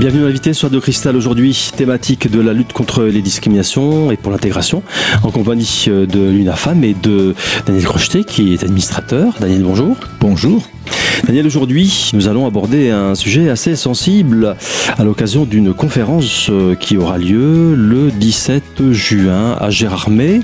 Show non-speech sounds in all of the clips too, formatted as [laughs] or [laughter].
Bienvenue invité sur de Cristal aujourd'hui, thématique de la lutte contre les discriminations et pour l'intégration, en compagnie de l'UNAFAM et de Daniel Crocheté qui est administrateur. Daniel, bonjour. Bonjour. Daniel, aujourd'hui, nous allons aborder un sujet assez sensible à l'occasion d'une conférence euh, qui aura lieu le 17 juin à Gérardmer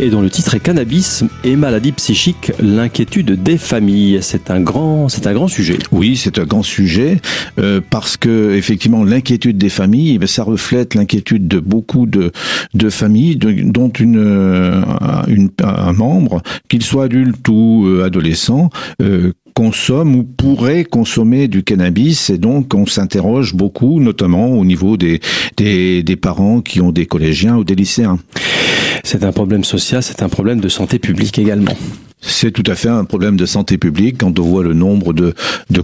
et dont le titre est Cannabis et maladies psychiques, l'inquiétude des familles. C'est un grand, c'est un grand sujet. Oui, c'est un grand sujet euh, parce que effectivement l'inquiétude des familles, eh ça reflète l'inquiétude de beaucoup de de familles, dont une, euh, une, un membre, qu'il soit adulte ou adolescent, consomme ou pourrait consommer du cannabis et donc on s'interroge beaucoup, notamment au niveau des, des, des parents qui ont des collégiens ou des lycéens. C'est un problème social, c'est un problème de santé publique également. C'est tout à fait un problème de santé publique quand on voit le nombre de,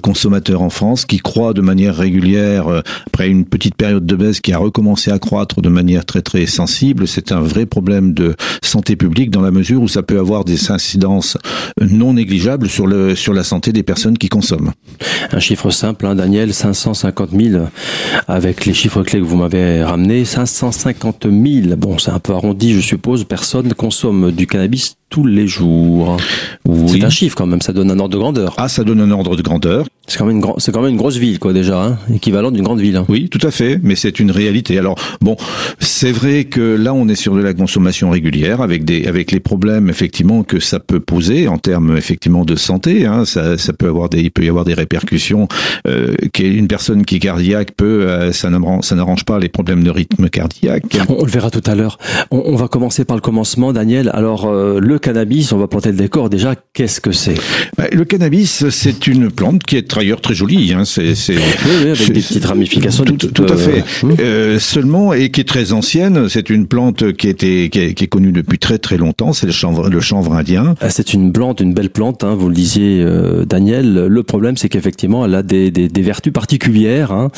consommateurs en France qui croient de manière régulière, euh, après une petite période de baisse qui a recommencé à croître de manière très très sensible. C'est un vrai problème de santé publique dans la mesure où ça peut avoir des incidences non négligeables sur, le, sur la santé des personnes qui consomment. Un chiffre simple, hein, Daniel, 550 000 avec les chiffres clés que vous m'avez ramenés, 550 000, bon c'est un peu arrondi je suppose, personnes consomment du cannabis tous les jours. Oui. C'est un chiffre quand même, ça donne un ordre de grandeur. Ah, ça donne un ordre de grandeur. C'est quand même une c'est quand même une grosse ville quoi déjà, hein, équivalent d'une grande ville. Hein. Oui, tout à fait, mais c'est une réalité. Alors bon, c'est vrai que là on est sur de la consommation régulière avec des avec les problèmes effectivement que ça peut poser en termes effectivement de santé. Hein, ça, ça peut avoir des il peut y avoir des répercussions. Euh, une personne qui est cardiaque peut euh, ça n'arrange pas les problèmes de rythme cardiaque. On, on le verra tout à l'heure. On, on, va commencer par le commencement, Daniel. Alors euh, le cannabis, on va planter le décor déjà. Qu'est-ce que c'est? Bah, Le cannabis, c'est une plante qui est ailleurs très jolie. Hein, c'est, c'est, oui, avec des petites ramifications. Tout, tout, à fait. Euh, hum. euh, seulement, et qui est très ancienne, c'est une plante qui, était, qui, est, qui est connue depuis très très longtemps, c'est le chanvre, le chanvre indien. Ah, c'est une plante, une belle plante, hein, vous le disiez euh, Daniel. Le problème, c'est qu'effectivement, elle a des, des, des vertus particulières. Hein.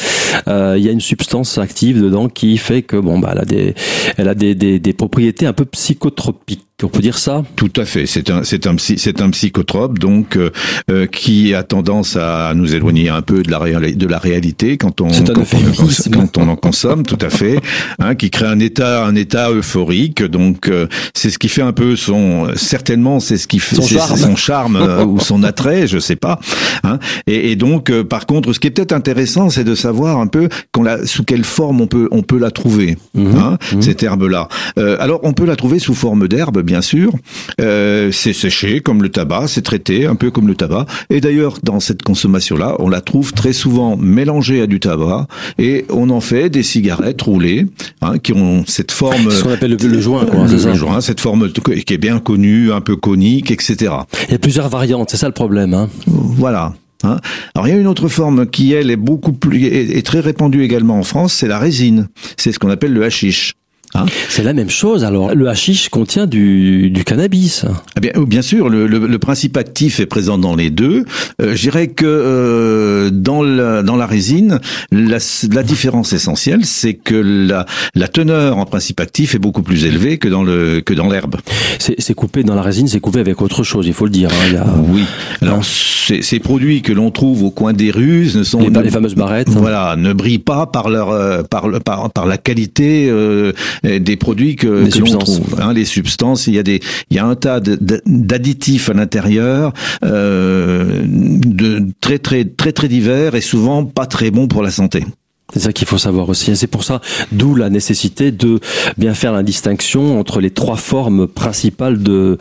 Euh, il y a une substance active dedans qui fait que bon, bah, elle a des, elle a des, des, des propriétés un peu psychotropiques. On peut dire ça? Tout à fait. C'est un, c'est un, c'est un psychotrope donc euh, euh, qui a tendance à nous éloigner un peu de la, de la réalité quand on, quand, on, quand on en consomme. Tout à fait. Hein, qui crée un état, un état euphorique. Donc euh, c'est ce qui fait un peu son, certainement c'est ce qui fait son charme, son charme euh, ou son attrait, je sais pas. Hein. Et, et, donc par contre, ce qui est peut-être intéressant, c'est de savoir un peu la, sous quelle forme on peut, on peut la trouver. Mmh, hein, mmh. Cette herbe là. alors on peut la trouver sous forme d'herbe bien sûr. Euh, c'est séché comme le tabac, c'est traité un peu comme le tabac. Et d'ailleurs, dans cette consommation-là, on la trouve très souvent mélangée à du tabac et on en fait des cigarettes roulées hein, qui ont cette forme. Ce qu'on appelle le, le joint, quoi. Le, le joint, cette forme qui est bien connue, un peu conique, etc. Il y a plusieurs variantes, c'est ça le problème. Hein. Voilà. Hein Alors il y a une autre forme qui elle est beaucoup plus est, est très répandue également en France, c'est la résine. C'est ce qu'on appelle le hashish. Hein c'est la même chose. Alors, le hashish contient du, du cannabis. Eh bien, bien sûr, le, le, le, principe actif est présent dans les deux. Euh, je dirais que euh, dans, la, dans la résine, la, la différence essentielle, c'est que la, la teneur en principe actif est beaucoup plus élevée que dans le que dans l'herbe. C'est coupé dans la résine, c'est coupé avec autre chose, il faut le dire. Hein. Oui. Alors, ces, ces produits que l'on trouve au coin des rues ne sont les, les fameuses barrettes. Voilà, ne brillent pas par leur euh, par, par par la qualité euh, des produits que, que l'on trouve. Hein, les substances, il y a des, il y a un tas d'additifs à l'intérieur, euh, de très très très très divers et souvent pas très bons pour la santé. C'est ça qu'il faut savoir aussi. C'est pour ça, d'où la nécessité de bien faire la distinction entre les trois formes principales de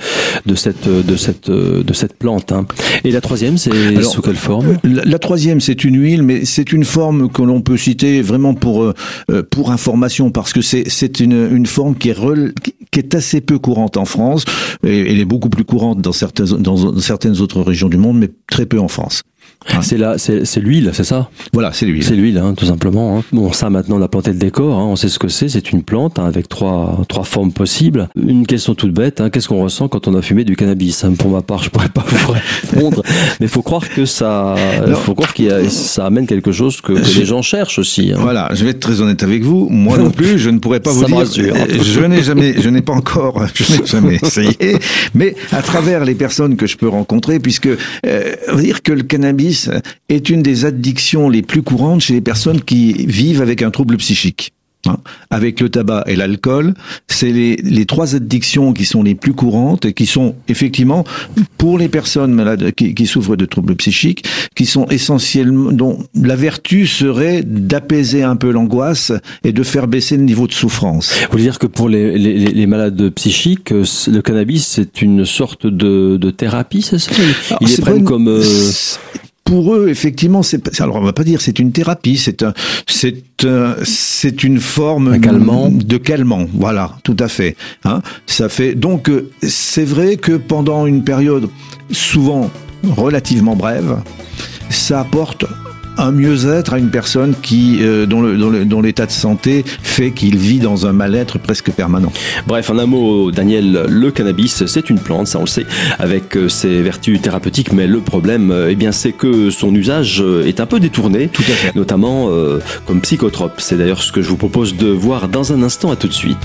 de cette de cette de cette plante. Hein. Et la troisième, c'est sous quelle forme? la, la, troisième, c'est une huile, mais c'est une forme que l'on peut citer vraiment pour euh, pour information parce que c'est c'est une une forme qui est rel, qui est assez peu courante en France. Et elle est beaucoup plus courante dans certaines dans certaines autres régions du monde, mais très peu en France. Ah. C'est là, c'est l'huile, c'est ça? Voilà, c'est l'huile. C'est l'huile, hein, tout simplement. Hein. Bon, ça maintenant, la planté le décor, hein, on sait ce que c'est. C'est une plante avec trois trois formes possibles. Une question toute bête qu'est-ce qu'on ressent quand on a fumé du cannabis? Pour ma part, je pourrais pas [laughs] vous répondre, mais faut croire que ça, il faut croire qu'il ça amène quelque chose que, que les gens cherchent aussi. Voilà, je vais être très honnête avec vous. Moi non plus, je ne pourrais pas vous dire. Rassure, je n'ai jamais, je n'ai pas encore, [laughs] je n'ai jamais essayé. Mais à travers les personnes que je peux rencontrer, puisque euh, dire que le cannabis cannabis est une des addictions les plus courantes chez les personnes qui vivent avec un trouble psychique. Hein, avec le tabac et l'alcool, c'est les, les, trois addictions qui sont les plus courantes et qui sont effectivement pour les personnes malades qui, qui souffrent de troubles psychiques, qui sont essentiellement dont la vertu serait d'apaiser un peu l'angoisse et de faire baisser le niveau de souffrance. Vous voulez dire que pour les, les, les malades psychiques, le cannabis c'est une sorte de, de thérapie, c'est ça? Ils les prennent comme euh, pour eux, effectivement, c'est alors on va pas dire c'est une thérapie, c'est un, c'est c'est une forme calmant. de calmant. Voilà, tout à fait. Hein ça fait donc euh, c'est vrai que pendant une période souvent relativement brève, ça apporte un mieux-être à une personne qui euh, dont, le, dont, l'état de santé fait qu'il vit dans un mal-être presque permanent. Bref, en un mot, Daniel, le cannabis, c'est une plante, ça on le sait, avec euh, ses vertus thérapeutiques, mais le problème, euh, eh bien, c'est que son usage est un peu détourné, Tout à fait. notamment comme psychotrope. C'est d'ailleurs ce que je vous propose de voir dans un instant. À tout de suite.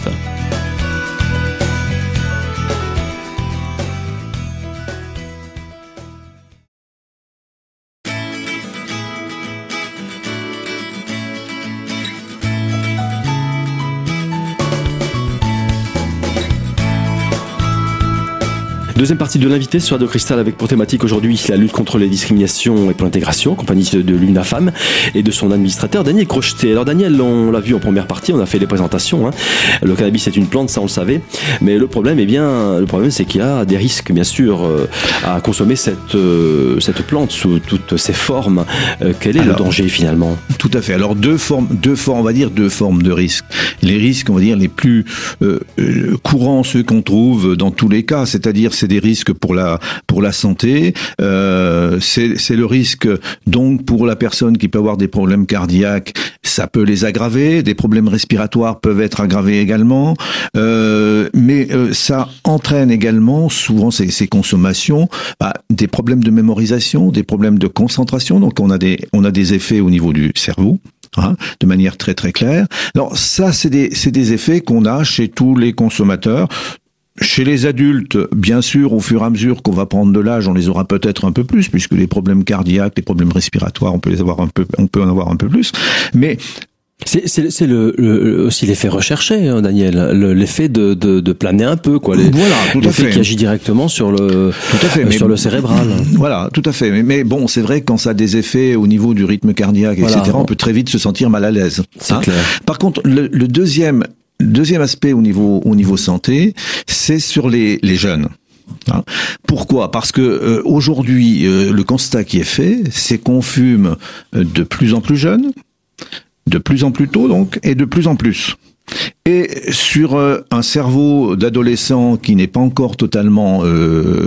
Deuxième partie de l'invité sur Radio Cristal avec pour thématique aujourd'hui la lutte contre les discriminations et pour l'intégration, compagnie de l'UNAFAM et de son administrateur Daniel Crocheté. Alors Daniel, on l'a vu en première partie, on a fait les présentations. Hein. Le cannabis est une plante, ça on le savait, mais le problème, eh bien, le problème c'est qu'il y a des risques bien sûr euh, à consommer cette euh, cette plante sous toutes ses formes. Euh, quel est le danger finalement? Tout à fait. Alors deux formes, deux formes, on va dire deux formes de risques. Les risques, on va dire les plus courants, ceux qu'on trouve dans tous les cas, c'est-à-dire c'est des risques pour la pour la santé. Euh, c'est le risque donc pour la personne qui peut avoir des problèmes cardiaques, ça peut les aggraver. Des problèmes respiratoires peuvent être aggravés également. Euh, mais euh, ça entraîne également souvent ces, ces consommations bah, des problèmes de mémorisation, des problèmes de concentration. Donc on a des on a des effets au niveau du cerveau. Hein, de manière très très claire. Alors ça, c'est des, des effets qu'on a chez tous les consommateurs. Chez les adultes, bien sûr, au fur et à mesure qu'on va prendre de l'âge, on les aura peut-être un peu plus, puisque les problèmes cardiaques, les problèmes respiratoires, on peut les avoir un peu, on peut en avoir un peu plus. Mais c'est le, aussi l'effet recherché, hein, Daniel, l'effet de, de, de, planer un peu, quoi. Les, voilà, tout à fait. qui agit directement sur le, tout à fait, sur le cérebral. Voilà, tout à fait. Mais, mais bon, c'est vrai que quand ça a des effets au niveau du rythme cardiaque, etc., on peut très vite se sentir mal à l'aise. Hein. clair. Par contre, le, le deuxième Deuxième aspect au niveau au niveau santé, c'est sur les, les jeunes. Hein. Pourquoi? Parce que euh, aujourd'hui, euh, le constat qui est fait, c'est qu'on fume euh, de plus en plus jeune, de plus en plus tôt donc, et de plus en plus. Et sur un cerveau d'adolescent qui n'est pas encore totalement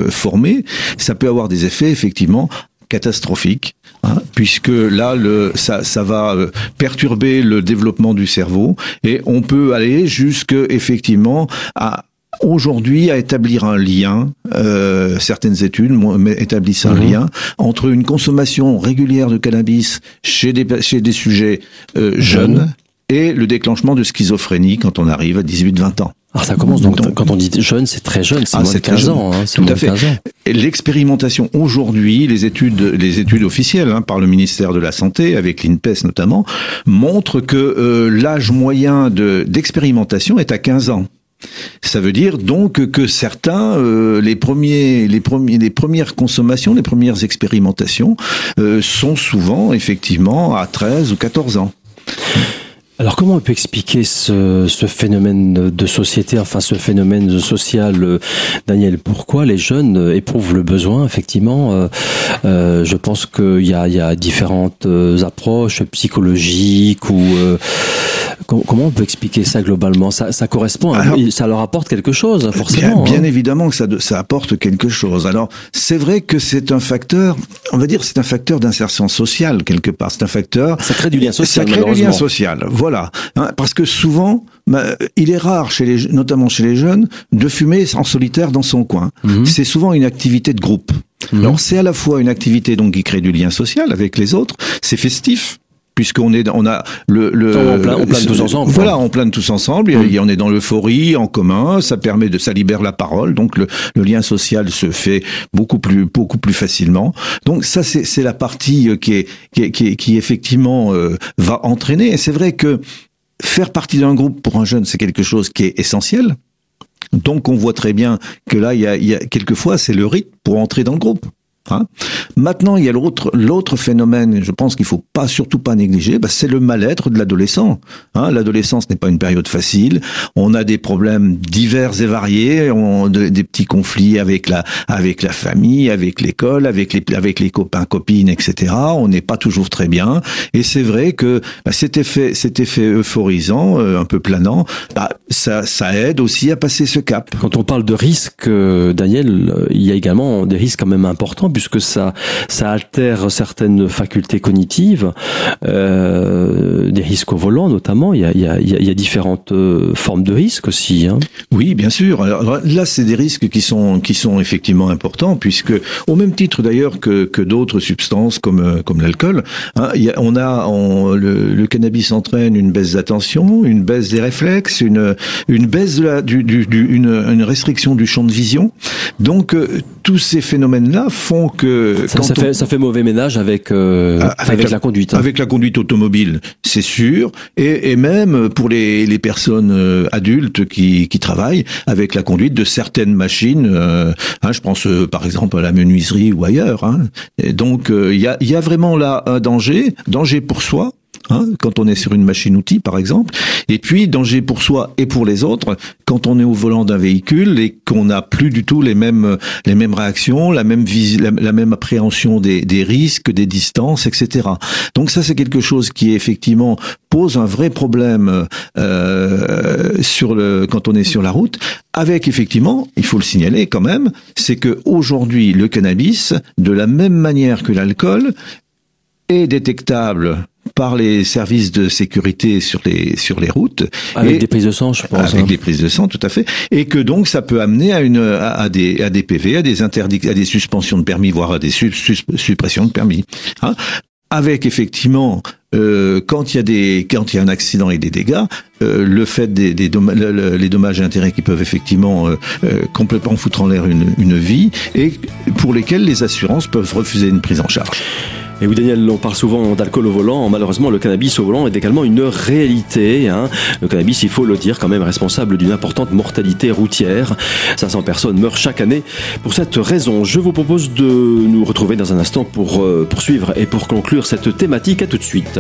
formé, ça peut avoir des effets effectivement catastrophiques Hein, puisque là, le, ça, ça va euh, perturber le développement du cerveau et on peut aller jusque effectivement à aujourd'hui à établir un lien, euh, certaines études établissent un mhm. lien entre une consommation régulière de cannabis chez des, chez des sujets euh, jeunes et le déclenchement de schizophrénie quand on arrive à 18-20 ans. Alors ça commence donc, quand on dit jeune, c'est très jeune, c'est ah, moins de 15 ans. Hein, Tout à fait. L'expérimentation aujourd'hui, les études, les études officielles hein, par le ministère de la Santé, avec l'INPES notamment, montrent que euh, l'âge moyen de d'expérimentation est à 15 ans. Ça veut dire donc que certains, euh, les premiers, les premiers, les premières consommations, les premières expérimentations euh, sont souvent effectivement à 13 ou 14 ans. Alors comment on peut expliquer ce, ce, phénomène de société, enfin ce phénomène social, euh, Daniel? Pourquoi les jeunes éprouvent le besoin Effectivement, euh, euh je pense qu'il y a, il y a différentes euh, approches psychologiques ou comment on peut expliquer ça globalement? Ça, ça, correspond, à, ça leur apporte quelque chose forcément. Bien, bien hein. évidemment que ça, ça apporte quelque chose. Alors c'est vrai que c'est un facteur, on va dire c'est un facteur d'insertion sociale quelque part. C'est un facteur. Ça crée du lien social. Ça crée du lien social. Voilà, hein, parce que souvent, bah, il est rare, chez les, notamment chez les jeunes, de fumer en solitaire dans son coin. Mhm. C'est souvent une activité de groupe. Mhm. Alors c'est à la fois une activité donc qui crée du lien social avec les autres, c'est festif, puisqu'on est, on a le, le on, plane, tous ensemble. Voilà, on plane tous ensemble. Mm. on est dans l'euphorie en commun. Ça permet de, ça libère la parole. Donc le, le, lien social se fait beaucoup plus, beaucoup plus facilement. Donc ça, c'est la partie euh, qui est, qui, qui, qui effectivement euh, va entraîner. Et c'est vrai que faire partie d'un groupe pour un jeune, c'est quelque chose qui est essentiel. Donc on voit très bien que là, il y a, il y a quelquefois, c'est le rythme pour entrer dans le groupe. Hein Maintenant, il y a l'autre l'autre phénomène, je pense qu'il faut pas surtout pas négliger, bah, c'est le mal-être de l'adolescent. Hein L'adolescence n'est pas une période facile. On a des problèmes divers et variés, on, des petits conflits avec la avec la famille, avec l'école, avec les avec les copains copines, etc. On n'est pas toujours très bien. Et c'est vrai que bah, cet effet cet effet euphorisant, euh, un peu planant, bah, ça ça aide aussi à passer ce cap. Quand on parle de risques, euh, Daniel, euh, il y a également des risques quand même importants puisque ça, ça altère certaines facultés cognitives, euh, des risques au volant notamment. Il y a, il y a, différentes euh, formes de risques aussi. Hein. Oui, bien sûr. Là, c'est des risques qui sont qui sont effectivement importants, puisque au même titre d'ailleurs que, que d'autres substances comme euh, comme l'alcool, hein, on a le, cannabis entraîne une baisse d'attention, une baisse des réflexes, une une baisse de la, une, restriction du champ de vision. Donc tous ces phénomènes-là font que ça, ça, fait, ça fait mauvais ménage avec euh, ah, avec, la, conduite. Hein. Avec la conduite automobile, c'est sûr, et, et, même pour les, les personnes euh, adultes qui, qui travaillent avec la conduite de certaines machines. Euh, hein, je pense par exemple à la menuiserie ou ailleurs. Hein. Et donc il y, a, y a vraiment là un danger, danger pour soi, Hein, quand on est sur une machine-outil par exemple, et puis danger pour soi et pour les autres quand on est au volant d'un véhicule et qu'on n'a plus du tout les mêmes les mêmes réactions, la même la, même appréhension des, des risques, des distances, etc. Donc ça c'est quelque chose qui effectivement pose un vrai problème euh, sur le quand on est sur la route. Avec effectivement, il faut le signaler quand même, c'est que aujourd'hui le cannabis, de la même manière que l'alcool, est détectable par les services de sécurité sur les sur les routes avec des prises de sang je pense avec hein. des prises de sang tout à fait et que donc ça peut amener à une à, des à des PV à des interdicts à des suspensions de permis voire à des suppressions de permis hein avec effectivement euh, quand il y a des quand il y a un accident et des dégâts, euh, le fait des, des les dommages et intérêts qui peuvent effectivement euh, complètement foutre en l'air une, une vie et pour lesquels les assurances peuvent refuser une prise en charge. Et oui, Daniel, on parle souvent d'alcool au volant. Malheureusement, le cannabis au volant est également une réalité. Hein. Le cannabis, il faut le dire, quand même responsable d'une importante mortalité routière. 500 personnes meurent chaque année. Pour cette raison, je vous propose de nous retrouver dans un instant pour euh, poursuivre et pour conclure cette thématique. À tout de suite.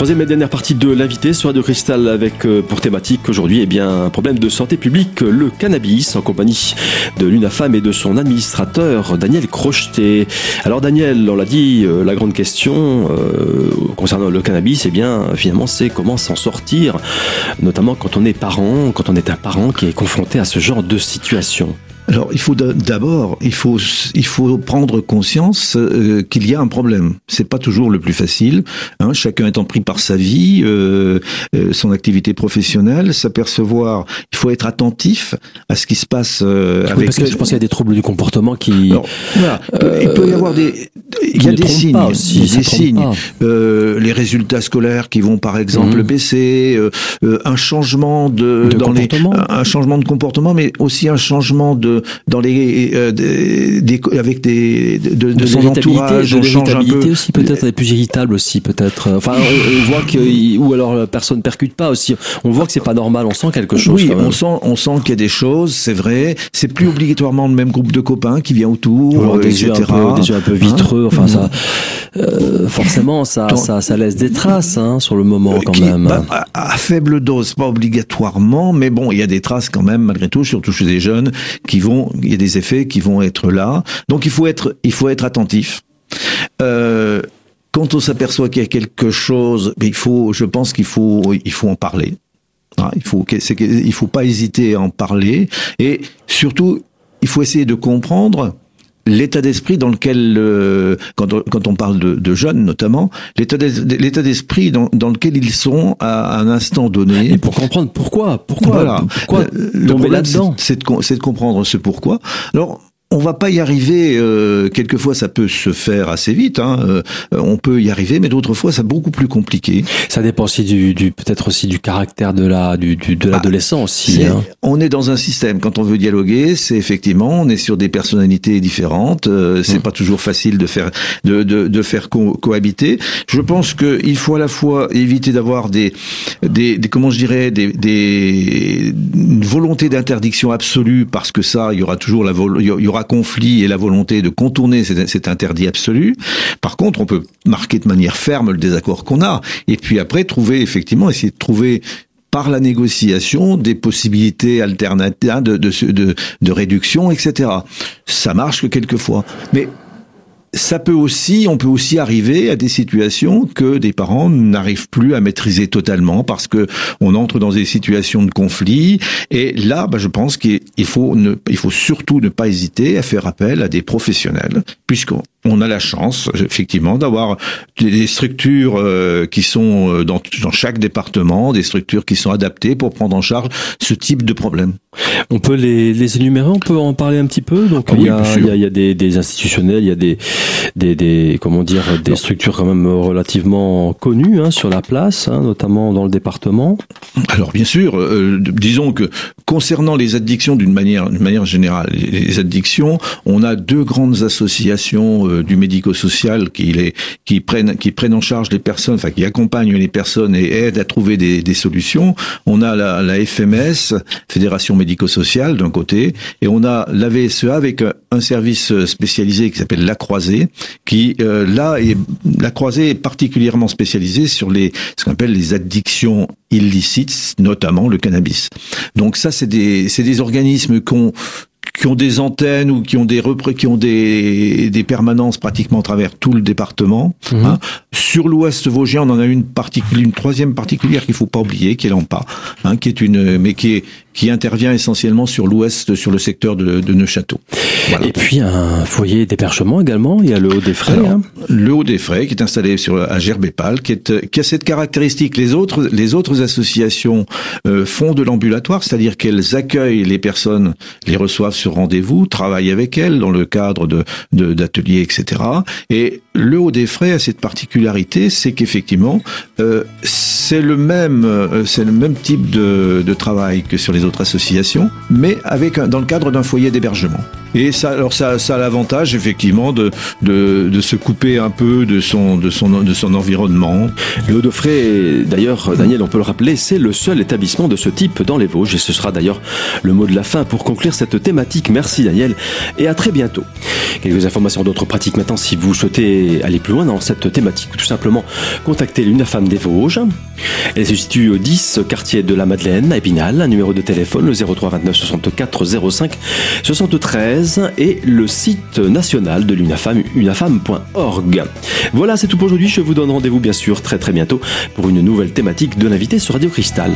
Troisième et dernière partie de l'invité sur Radio Cristal avec euh, pour thématique aujourd'hui eh bien un problème de santé publique, le cannabis, en compagnie de l'UNAFAM et de son administrateur Daniel Crocheté. Alors Daniel, on l'a dit, euh, la grande question euh, concernant le cannabis, eh bien finalement c'est comment s'en sortir, notamment quand on est parent, quand on est un parent qui est confronté à ce genre de situation. Alors, il faut d'abord, il faut, il faut prendre conscience euh, qu'il y a un problème. C'est pas toujours le plus facile. Hein, chacun étant pris par sa vie, euh, euh, son activité professionnelle, s'apercevoir. Il faut être attentif à ce qui se passe avec. parce que je pense qu'il y a des troubles du comportement qui. voilà. il peut y avoir des. Il y a des signes. Aussi, des signes. les résultats scolaires qui vont par exemple mhm. baisser, un changement de, de dans les, un changement de comportement, mais aussi un changement de dans les euh, des, avec des de, de, son entourage, de change un peu. aussi peut-être, est plus irritable aussi peut-être. Enfin, on, voit que ou alors la personne percute pas aussi. On voit que c'est pas normal. On sent quelque chose. Oui, on sent on sent qu'il y a des choses. C'est vrai. C'est plus obligatoirement le même groupe de copains qui vient autour, des etc. Yeux un peu, des yeux un peu vitreux. enfin ça, euh, forcément ça, ça ça laisse des traces hein, sur le moment quand même. Bah, à, à, faible dose, pas obligatoirement, mais bon, il y a des traces quand même malgré tout, surtout chez les jeunes qui vont, il y a des effets qui vont être là. Donc il faut être, il faut être attentif. Euh, quand on s'aperçoit qu'il y a quelque chose, il faut, je pense qu'il faut, il faut en parler. Ah, il faut, il faut pas hésiter à en parler et surtout, il faut essayer de comprendre l'état d'esprit dans lequel, euh, quand, on, quand on parle de, de jeunes notamment, l'état d'esprit dans, dans, lequel ils sont à, un instant donné. Et pour comprendre pourquoi, pourquoi, voilà. pourquoi tomber là-dedans, c'est de, de comprendre ce pourquoi. Alors on va pas y arriver. Euh, quelquefois, ça peut se faire assez vite. Hein, euh, on peut y arriver, mais d'autres fois, c'est beaucoup plus compliqué. Ça dépend aussi du, du peut-être aussi du caractère de la du, du de ah, l'adolescent aussi. Hein. On est dans un système. Quand on veut dialoguer, c'est effectivement, on est sur des personnalités différentes. Euh, c'est hum. pas toujours facile de faire de de, de faire cohabiter. Je pense qu'il faut à la fois éviter d'avoir des, des, des comment je dirais des des une volonté d'interdiction absolue parce que ça, il y aura toujours la il y aura conflit et la volonté de contourner cet, interdit absolu. Par contre, on peut marquer de manière ferme le désaccord qu'on a, et puis après trouver effectivement, essayer de trouver par la négociation des possibilités alternatives de, de, de, de réduction, etc. Ça marche que quelquefois. Mais ça peut aussi, on peut aussi arriver à des situations que des parents n'arrivent plus à maîtriser totalement parce que on entre dans des situations de conflit. Et là, bah, je pense qu'il faut ne, il faut surtout ne pas hésiter à faire appel à des professionnels, puisqu'on on a la chance, effectivement, d'avoir des structures euh, qui sont euh, dans, dans, chaque département, des structures qui sont adaptées pour prendre en charge ce type de problème. On peut les, les énumérer, on peut en parler un petit peu? Donc ah il, y a, il, y a, il, y a, des, des institutionnels, il y a des, des, des comment dire, des structures quand même relativement connues hein, sur la place, hein, notamment dans le département. Alors bien sûr, euh, disons que concernant les addictions d'une manière, d'une manière générale, les addictions, on a deux grandes associations euh, du médico-social qui, les, qui, prennent, qui prennent en charge les personnes, enfin qui accompagnent les personnes et aident à trouver des, des solutions. On a la, la FMS, Fédération médico-sociale d'un côté, et on a la VSEA avec un service spécialisé qui s'appelle La Croisée, qui euh, là est La Croisée est particulièrement spécialisée sur les ce qu'on appelle les addictions illicites, notamment le cannabis. Donc ça, c'est des c'est des organismes qui ont qui ont des antennes ou qui ont des qui ont des, des permanences pratiquement à travers tout le département. Mhm. Hein. Sur l'Ouest vosgien, on en a une particulière, une troisième particulière qu'il faut pas oublier, qui est l'AMPA, hein, qui est une, mais qui est qui intervient essentiellement sur l'ouest, sur le secteur de, de Neuchâteau. Voilà. Et puis un foyer d'hébergement également, il y a le Haut des Frais. hein. Le Haut des Frais qui est installé sur à Gerbépal, qui, est, qui a cette caractéristique. Les autres, les autres associations euh, font de l'ambulatoire, c'est-à-dire qu'elles accueillent les personnes, les reçoivent sur rendez-vous, travaillent avec elles dans le cadre de d'ateliers, etc. Et le Haut des Frais a cette particularité, c'est qu'effectivement, euh, c'est le même, euh, c'est le même type de, de travail que sur les autres associations, mais avec dans le cadre d'un foyer d'hébergement. Et ça, alors ça, a l'avantage effectivement de, de, se couper un peu de son, de son, de son environnement. Le d'ailleurs, Daniel, on peut le rappeler, c'est le seul établissement de ce type dans les Vosges. Et ce sera d'ailleurs le mot de la fin pour conclure cette thématique. Merci Daniel et à très bientôt. Quelques informations d'autres pratiques maintenant si vous souhaitez aller plus loin dans cette thématique. Tout simplement, contactez l'UNAFAM des Vosges. Elle se situe au 10 quartier de la Madeleine à Épinal. Un numéro de téléphone le 03 29 64 05 73 et le site national de l'UNAFAM, unafam.org. Voilà, c'est tout pour aujourd'hui. Je vous donne rendez-vous bien sûr très très bientôt pour une nouvelle thématique de l'invité sur Radio Cristal.